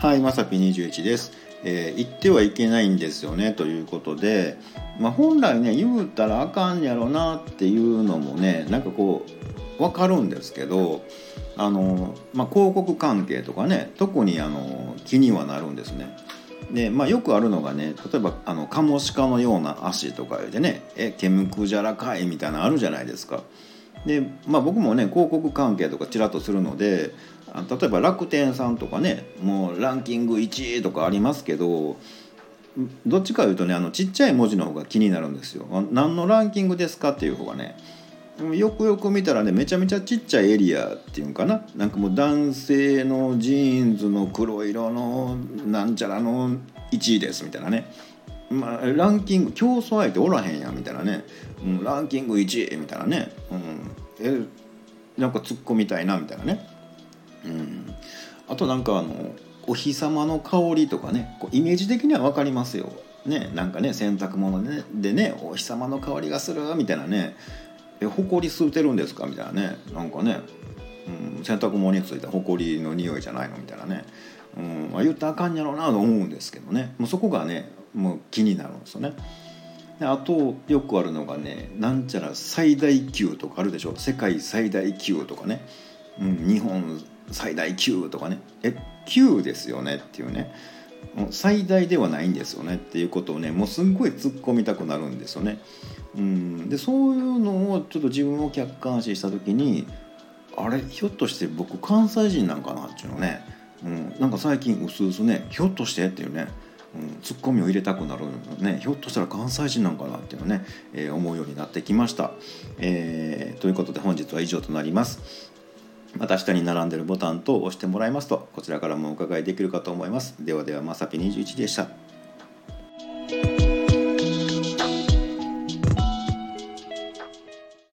はいまさぴ21です、えー言ってはいけないんですよねということで、まあ、本来ね言うたらあかんやろなっていうのもねなんかこう分かるんですけどあの、まあ、広告関係とかね特にあの気にはなるんですね。でまあ、よくあるのがね例えばあのカモシカのような足とか言うてね「えケムクジャラかい」みたいなのあるじゃないですか。で、まあ、僕もね広告関係とかちらっとするので例えば楽天さんとかねもうランキング1位とかありますけどどっちかいうとねあのちっちゃい文字の方が気になるんですよ。何のランキングですかっていう方がね。よくよく見たらねめちゃめちゃちっちゃいエリアっていうんかな。なんかもう男性のジーンズの黒色のなんちゃらの1位ですみたいなね、まあ、ランキング競争相手おらへんやんみたいなね、うん、ランキング1位みたいなね、うん、えなんか突っ込みたいなみたいなね、うん、あとなんかあのお日様の香りとかねこうイメージ的には分かりますよ。ね、なんかね洗濯物でねでねお日様の香りがするみたいなね。え埃吸うてるんですかみたいなね。なんかね、うん、洗濯物についた埃の匂いじゃないのみたいなね、うんまあ、言ったらあかんやろうなと思うんですけどね。もうそこがねもう気になるんですよね。であとよくあるのがねなんちゃら最大級とかあるでしょ。世界最大級とかね、うん、日本最大級とかね。え級ですよねっていうね。もう最大ではないんですよねっていうことをねもうすんごい突っ込みたくなるんですよね。うん、でそういうのをちょっと自分を客観視した時にあれ？ひょっとして僕関西人なんかなっていうのね、うん、なんか最近うすうすねひょっとしてっていうね、うん、ツッコミを入れたくなるのね。ひょっとしたら関西人なんかなっていうのね、えー思うようになってきました、えーということで本日は以上となります。また下に並んでるボタンと押してもらいますとこちらからもお伺いできるかと思います。ではではまさぴ21でした。